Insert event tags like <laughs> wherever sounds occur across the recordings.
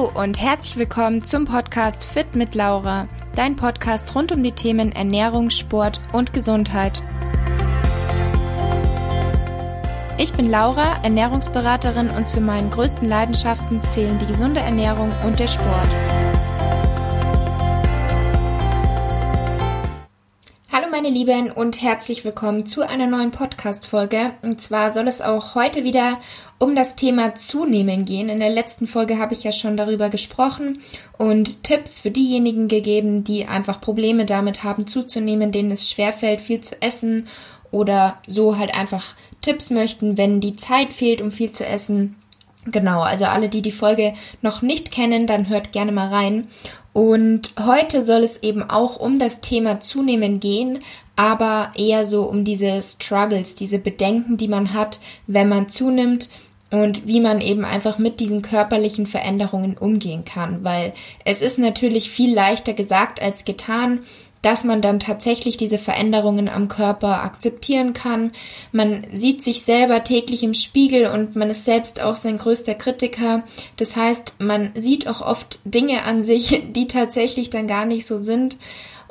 Hallo und herzlich willkommen zum Podcast Fit mit Laura, dein Podcast rund um die Themen Ernährung, Sport und Gesundheit. Ich bin Laura, Ernährungsberaterin und zu meinen größten Leidenschaften zählen die gesunde Ernährung und der Sport. Meine Lieben und herzlich willkommen zu einer neuen Podcast-Folge. Und zwar soll es auch heute wieder um das Thema Zunehmen gehen. In der letzten Folge habe ich ja schon darüber gesprochen und Tipps für diejenigen gegeben, die einfach Probleme damit haben zuzunehmen, denen es schwerfällt, viel zu essen oder so halt einfach Tipps möchten, wenn die Zeit fehlt, um viel zu essen. Genau, also alle, die die Folge noch nicht kennen, dann hört gerne mal rein. Und heute soll es eben auch um das Thema Zunehmen gehen, aber eher so um diese Struggles, diese Bedenken, die man hat, wenn man zunimmt, und wie man eben einfach mit diesen körperlichen Veränderungen umgehen kann, weil es ist natürlich viel leichter gesagt als getan, dass man dann tatsächlich diese Veränderungen am Körper akzeptieren kann. Man sieht sich selber täglich im Spiegel und man ist selbst auch sein größter Kritiker. Das heißt, man sieht auch oft Dinge an sich, <laughs> die tatsächlich dann gar nicht so sind.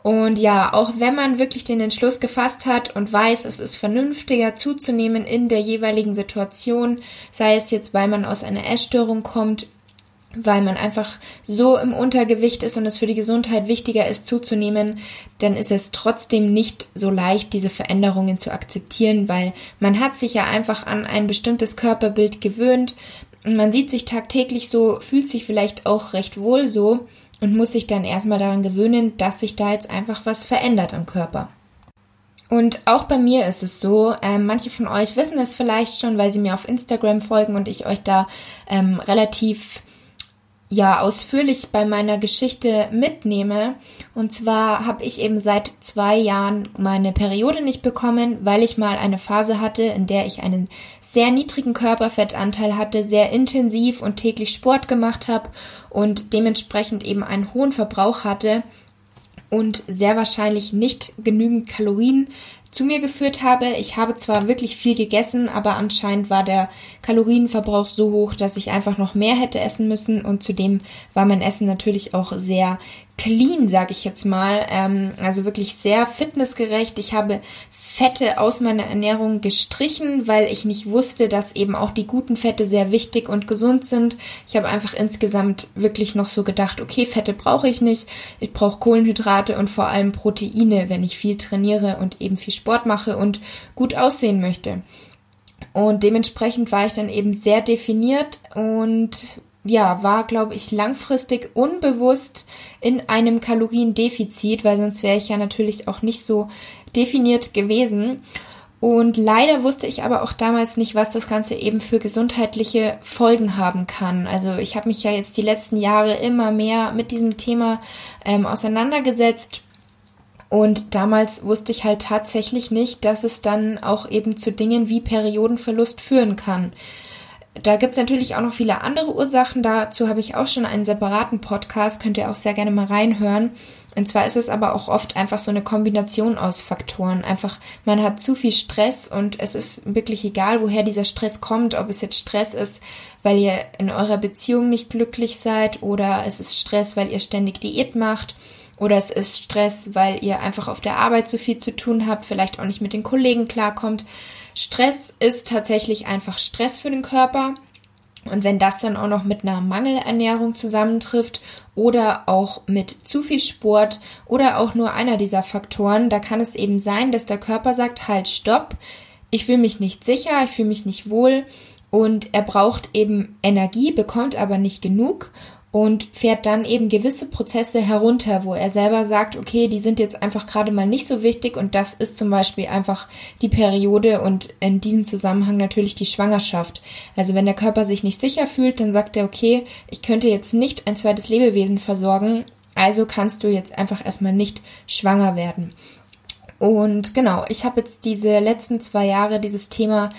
Und ja, auch wenn man wirklich den Entschluss gefasst hat und weiß, es ist vernünftiger zuzunehmen in der jeweiligen Situation, sei es jetzt, weil man aus einer Essstörung kommt, weil man einfach so im Untergewicht ist und es für die Gesundheit wichtiger ist zuzunehmen, dann ist es trotzdem nicht so leicht, diese Veränderungen zu akzeptieren, weil man hat sich ja einfach an ein bestimmtes Körperbild gewöhnt und man sieht sich tagtäglich so, fühlt sich vielleicht auch recht wohl so und muss sich dann erstmal daran gewöhnen, dass sich da jetzt einfach was verändert am Körper. Und auch bei mir ist es so, ähm, manche von euch wissen es vielleicht schon, weil sie mir auf Instagram folgen und ich euch da ähm, relativ ja ausführlich bei meiner Geschichte mitnehme. Und zwar habe ich eben seit zwei Jahren meine Periode nicht bekommen, weil ich mal eine Phase hatte, in der ich einen sehr niedrigen Körperfettanteil hatte, sehr intensiv und täglich Sport gemacht habe und dementsprechend eben einen hohen Verbrauch hatte und sehr wahrscheinlich nicht genügend Kalorien zu mir geführt habe. Ich habe zwar wirklich viel gegessen, aber anscheinend war der Kalorienverbrauch so hoch, dass ich einfach noch mehr hätte essen müssen und zudem war mein Essen natürlich auch sehr clean, sage ich jetzt mal, ähm, also wirklich sehr fitnessgerecht. Ich habe Fette aus meiner Ernährung gestrichen, weil ich nicht wusste, dass eben auch die guten Fette sehr wichtig und gesund sind. Ich habe einfach insgesamt wirklich noch so gedacht, okay, Fette brauche ich nicht. Ich brauche Kohlenhydrate und vor allem Proteine, wenn ich viel trainiere und eben viel Sport mache und gut aussehen möchte. Und dementsprechend war ich dann eben sehr definiert und ja, war, glaube ich, langfristig unbewusst in einem Kaloriendefizit, weil sonst wäre ich ja natürlich auch nicht so definiert gewesen. Und leider wusste ich aber auch damals nicht, was das Ganze eben für gesundheitliche Folgen haben kann. Also ich habe mich ja jetzt die letzten Jahre immer mehr mit diesem Thema ähm, auseinandergesetzt. Und damals wusste ich halt tatsächlich nicht, dass es dann auch eben zu Dingen wie Periodenverlust führen kann. Da gibt's natürlich auch noch viele andere Ursachen. Dazu habe ich auch schon einen separaten Podcast, könnt ihr auch sehr gerne mal reinhören. Und zwar ist es aber auch oft einfach so eine Kombination aus Faktoren. Einfach, man hat zu viel Stress und es ist wirklich egal, woher dieser Stress kommt, ob es jetzt Stress ist, weil ihr in eurer Beziehung nicht glücklich seid oder es ist Stress, weil ihr ständig Diät macht oder es ist Stress, weil ihr einfach auf der Arbeit zu viel zu tun habt, vielleicht auch nicht mit den Kollegen klarkommt. Stress ist tatsächlich einfach Stress für den Körper. Und wenn das dann auch noch mit einer Mangelernährung zusammentrifft oder auch mit zu viel Sport oder auch nur einer dieser Faktoren, da kann es eben sein, dass der Körper sagt, halt, stopp, ich fühle mich nicht sicher, ich fühle mich nicht wohl und er braucht eben Energie, bekommt aber nicht genug und fährt dann eben gewisse Prozesse herunter, wo er selber sagt, okay, die sind jetzt einfach gerade mal nicht so wichtig und das ist zum Beispiel einfach die Periode und in diesem Zusammenhang natürlich die Schwangerschaft. Also wenn der Körper sich nicht sicher fühlt, dann sagt er, okay, ich könnte jetzt nicht ein zweites Lebewesen versorgen, also kannst du jetzt einfach erstmal nicht schwanger werden. Und genau, ich habe jetzt diese letzten zwei Jahre dieses Thema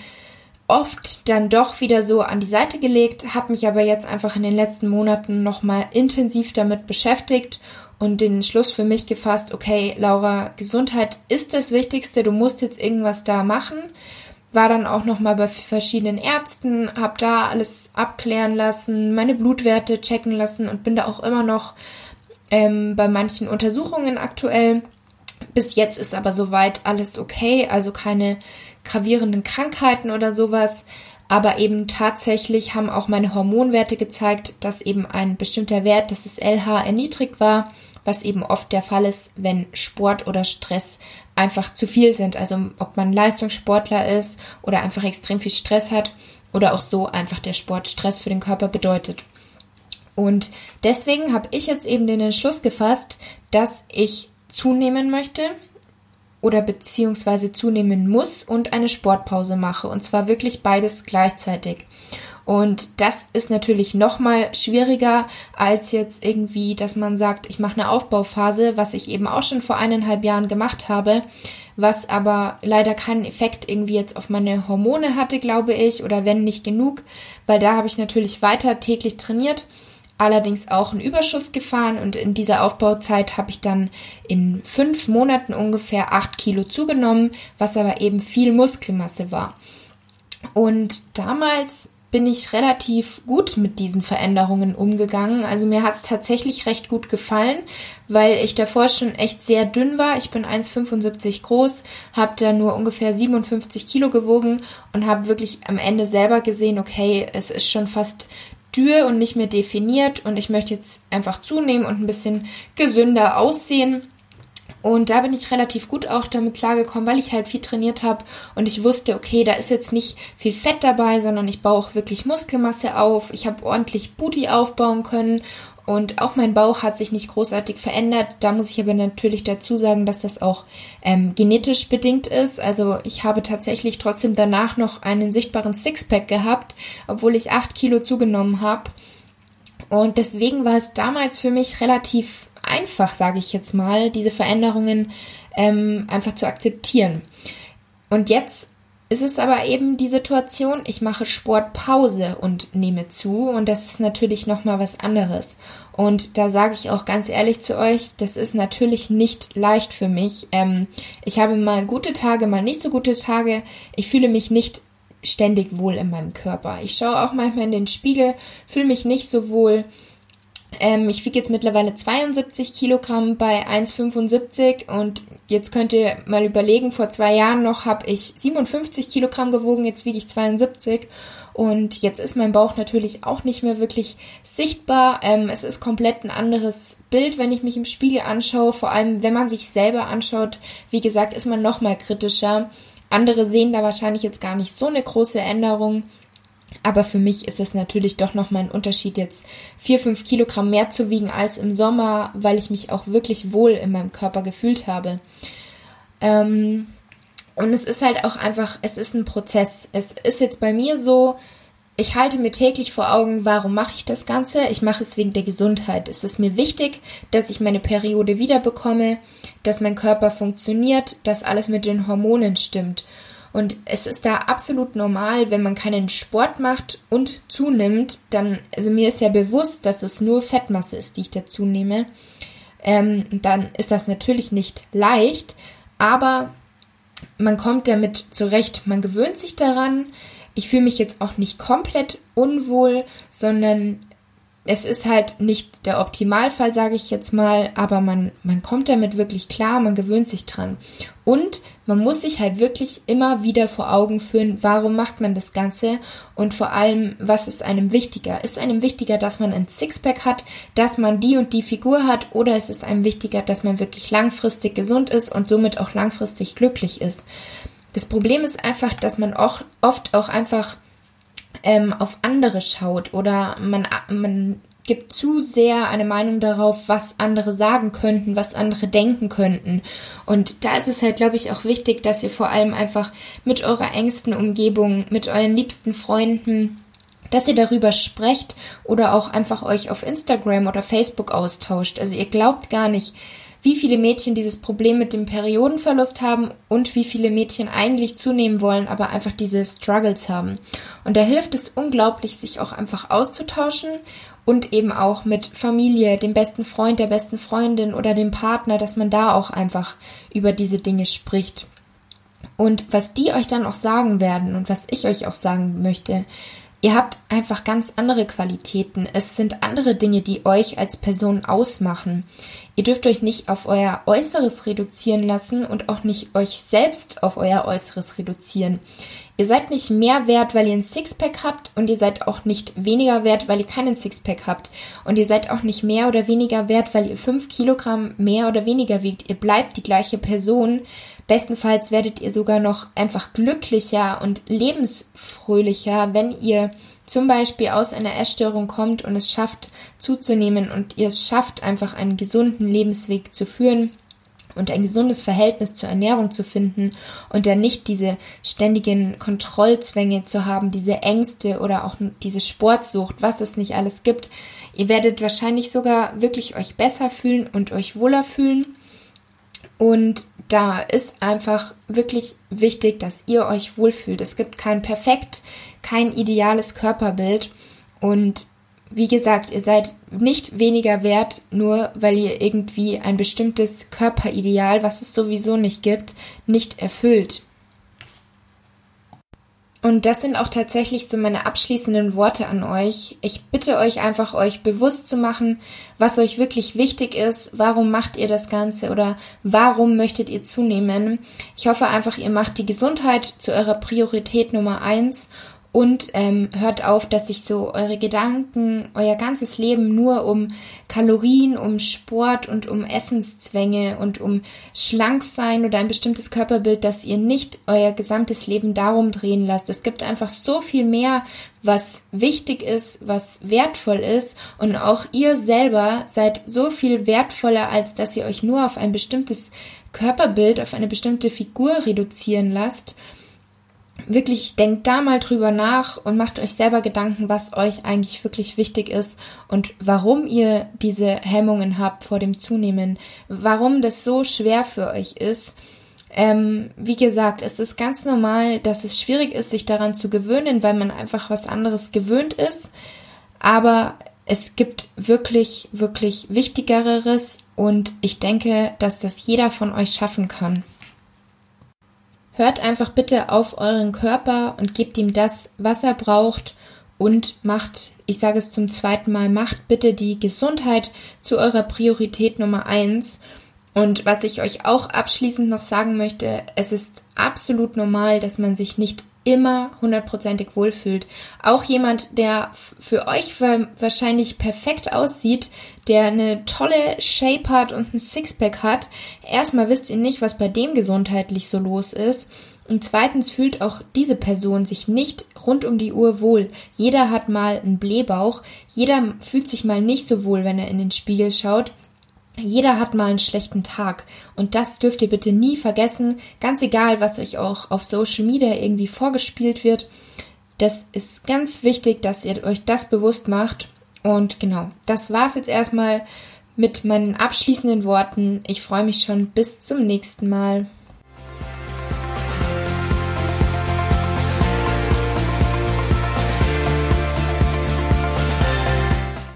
oft dann doch wieder so an die Seite gelegt, habe mich aber jetzt einfach in den letzten Monaten nochmal intensiv damit beschäftigt und den Schluss für mich gefasst, okay, Laura, Gesundheit ist das Wichtigste, du musst jetzt irgendwas da machen. war dann auch noch mal bei verschiedenen Ärzten, habe da alles abklären lassen, meine Blutwerte checken lassen und bin da auch immer noch ähm, bei manchen Untersuchungen aktuell. Bis jetzt ist aber soweit alles okay, also keine gravierenden Krankheiten oder sowas. Aber eben tatsächlich haben auch meine Hormonwerte gezeigt, dass eben ein bestimmter Wert, das ist LH, erniedrigt war, was eben oft der Fall ist, wenn Sport oder Stress einfach zu viel sind. Also ob man Leistungssportler ist oder einfach extrem viel Stress hat oder auch so einfach der Sport Stress für den Körper bedeutet. Und deswegen habe ich jetzt eben den Entschluss gefasst, dass ich zunehmen möchte oder beziehungsweise zunehmen muss und eine Sportpause mache. Und zwar wirklich beides gleichzeitig. Und das ist natürlich noch mal schwieriger als jetzt irgendwie, dass man sagt, ich mache eine Aufbauphase, was ich eben auch schon vor eineinhalb Jahren gemacht habe, was aber leider keinen Effekt irgendwie jetzt auf meine Hormone hatte, glaube ich, oder wenn nicht genug, weil da habe ich natürlich weiter täglich trainiert allerdings auch einen Überschuss gefahren und in dieser Aufbauzeit habe ich dann in fünf Monaten ungefähr acht Kilo zugenommen, was aber eben viel Muskelmasse war. Und damals bin ich relativ gut mit diesen Veränderungen umgegangen. Also mir hat es tatsächlich recht gut gefallen, weil ich davor schon echt sehr dünn war. Ich bin 1,75 groß, habe da nur ungefähr 57 Kilo gewogen und habe wirklich am Ende selber gesehen, okay, es ist schon fast dürr und nicht mehr definiert und ich möchte jetzt einfach zunehmen und ein bisschen gesünder aussehen. Und da bin ich relativ gut auch damit klargekommen, weil ich halt viel trainiert habe und ich wusste, okay, da ist jetzt nicht viel Fett dabei, sondern ich baue auch wirklich Muskelmasse auf. Ich habe ordentlich Booty aufbauen können und auch mein Bauch hat sich nicht großartig verändert. Da muss ich aber natürlich dazu sagen, dass das auch ähm, genetisch bedingt ist. Also ich habe tatsächlich trotzdem danach noch einen sichtbaren Sixpack gehabt, obwohl ich acht Kilo zugenommen habe. Und deswegen war es damals für mich relativ einfach, sage ich jetzt mal, diese Veränderungen ähm, einfach zu akzeptieren. Und jetzt es ist aber eben die Situation, ich mache Sportpause und nehme zu und das ist natürlich noch mal was anderes. Und da sage ich auch ganz ehrlich zu euch, das ist natürlich nicht leicht für mich. Ähm, ich habe mal gute Tage, mal nicht so gute Tage. Ich fühle mich nicht ständig wohl in meinem Körper. Ich schaue auch manchmal in den Spiegel, fühle mich nicht so wohl. Ähm, ich wiege jetzt mittlerweile 72 Kilogramm bei 1,75 und jetzt könnt ihr mal überlegen, vor zwei Jahren noch habe ich 57 Kilogramm gewogen, jetzt wiege ich 72 und jetzt ist mein Bauch natürlich auch nicht mehr wirklich sichtbar. Ähm, es ist komplett ein anderes Bild, wenn ich mich im Spiegel anschaue, vor allem wenn man sich selber anschaut. Wie gesagt, ist man noch mal kritischer. Andere sehen da wahrscheinlich jetzt gar nicht so eine große Änderung. Aber für mich ist es natürlich doch nochmal ein Unterschied, jetzt vier, fünf Kilogramm mehr zu wiegen als im Sommer, weil ich mich auch wirklich wohl in meinem Körper gefühlt habe. Ähm, und es ist halt auch einfach, es ist ein Prozess. Es ist jetzt bei mir so, ich halte mir täglich vor Augen, warum mache ich das Ganze? Ich mache es wegen der Gesundheit. Es ist mir wichtig, dass ich meine Periode wiederbekomme, dass mein Körper funktioniert, dass alles mit den Hormonen stimmt. Und es ist da absolut normal, wenn man keinen Sport macht und zunimmt, dann, also mir ist ja bewusst, dass es nur Fettmasse ist, die ich da zunehme. Ähm, dann ist das natürlich nicht leicht, aber man kommt damit zurecht. Man gewöhnt sich daran. Ich fühle mich jetzt auch nicht komplett unwohl, sondern es ist halt nicht der Optimalfall, sage ich jetzt mal, aber man, man kommt damit wirklich klar, man gewöhnt sich dran. Und man muss sich halt wirklich immer wieder vor Augen führen, warum macht man das Ganze und vor allem, was ist einem wichtiger? Ist einem wichtiger, dass man ein Sixpack hat, dass man die und die Figur hat oder ist es einem wichtiger, dass man wirklich langfristig gesund ist und somit auch langfristig glücklich ist? Das Problem ist einfach, dass man auch oft auch einfach ähm, auf andere schaut oder man, man gibt zu sehr eine Meinung darauf, was andere sagen könnten, was andere denken könnten. Und da ist es halt, glaube ich, auch wichtig, dass ihr vor allem einfach mit eurer engsten Umgebung, mit euren liebsten Freunden, dass ihr darüber sprecht oder auch einfach euch auf Instagram oder Facebook austauscht. Also ihr glaubt gar nicht, wie viele Mädchen dieses Problem mit dem Periodenverlust haben und wie viele Mädchen eigentlich zunehmen wollen, aber einfach diese Struggles haben. Und da hilft es unglaublich, sich auch einfach auszutauschen und eben auch mit Familie, dem besten Freund, der besten Freundin oder dem Partner, dass man da auch einfach über diese Dinge spricht. Und was die euch dann auch sagen werden und was ich euch auch sagen möchte, Ihr habt einfach ganz andere Qualitäten. Es sind andere Dinge, die euch als Person ausmachen. Ihr dürft euch nicht auf euer Äußeres reduzieren lassen und auch nicht euch selbst auf euer Äußeres reduzieren. Ihr seid nicht mehr wert, weil ihr ein Sixpack habt und ihr seid auch nicht weniger wert, weil ihr keinen Sixpack habt. Und ihr seid auch nicht mehr oder weniger wert, weil ihr fünf Kilogramm mehr oder weniger wiegt. Ihr bleibt die gleiche Person. Bestenfalls werdet ihr sogar noch einfach glücklicher und lebensfröhlicher, wenn ihr zum Beispiel aus einer Essstörung kommt und es schafft zuzunehmen und ihr es schafft einfach einen gesunden Lebensweg zu führen und ein gesundes Verhältnis zur Ernährung zu finden und dann nicht diese ständigen Kontrollzwänge zu haben, diese Ängste oder auch diese Sportsucht, was es nicht alles gibt. Ihr werdet wahrscheinlich sogar wirklich euch besser fühlen und euch wohler fühlen. Und da ist einfach wirklich wichtig, dass ihr euch wohlfühlt. Es gibt kein perfekt, kein ideales Körperbild. Und wie gesagt, ihr seid nicht weniger wert, nur weil ihr irgendwie ein bestimmtes Körperideal, was es sowieso nicht gibt, nicht erfüllt. Und das sind auch tatsächlich so meine abschließenden Worte an euch. Ich bitte euch einfach, euch bewusst zu machen, was euch wirklich wichtig ist, warum macht ihr das Ganze oder warum möchtet ihr zunehmen. Ich hoffe einfach, ihr macht die Gesundheit zu eurer Priorität Nummer eins und ähm, hört auf, dass sich so eure Gedanken, euer ganzes Leben nur um Kalorien, um Sport und um Essenszwänge und um schlank sein oder ein bestimmtes Körperbild, dass ihr nicht euer gesamtes Leben darum drehen lasst. Es gibt einfach so viel mehr, was wichtig ist, was wertvoll ist und auch ihr selber seid so viel wertvoller, als dass ihr euch nur auf ein bestimmtes Körperbild, auf eine bestimmte Figur reduzieren lasst wirklich denkt da mal drüber nach und macht euch selber Gedanken, was euch eigentlich wirklich wichtig ist und warum ihr diese Hemmungen habt vor dem Zunehmen, warum das so schwer für euch ist. Ähm, wie gesagt, es ist ganz normal, dass es schwierig ist, sich daran zu gewöhnen, weil man einfach was anderes gewöhnt ist. Aber es gibt wirklich, wirklich Wichtigeres und ich denke, dass das jeder von euch schaffen kann. Hört einfach bitte auf euren Körper und gebt ihm das, was er braucht und macht, ich sage es zum zweiten Mal, macht bitte die Gesundheit zu eurer Priorität Nummer eins. Und was ich euch auch abschließend noch sagen möchte, es ist absolut normal, dass man sich nicht immer hundertprozentig wohlfühlt. Auch jemand, der für euch wahrscheinlich perfekt aussieht, der eine tolle Shape hat und ein Sixpack hat, erstmal wisst ihr nicht, was bei dem gesundheitlich so los ist. Und zweitens fühlt auch diese Person sich nicht rund um die Uhr wohl. Jeder hat mal einen Blähbauch, jeder fühlt sich mal nicht so wohl, wenn er in den Spiegel schaut. Jeder hat mal einen schlechten Tag und das dürft ihr bitte nie vergessen, ganz egal, was euch auch auf Social Media irgendwie vorgespielt wird. Das ist ganz wichtig, dass ihr euch das bewusst macht. Und genau, das war's jetzt erstmal mit meinen abschließenden Worten. Ich freue mich schon bis zum nächsten Mal.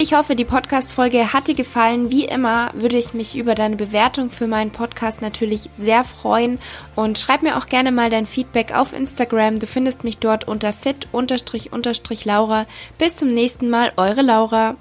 Ich hoffe, die Podcast-Folge hat dir gefallen. Wie immer würde ich mich über deine Bewertung für meinen Podcast natürlich sehr freuen und schreib mir auch gerne mal dein Feedback auf Instagram. Du findest mich dort unter fit-laura. Bis zum nächsten Mal, eure Laura.